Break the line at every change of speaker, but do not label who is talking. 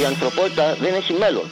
Η
ανθρωπότητα δεν έχει μέλλον.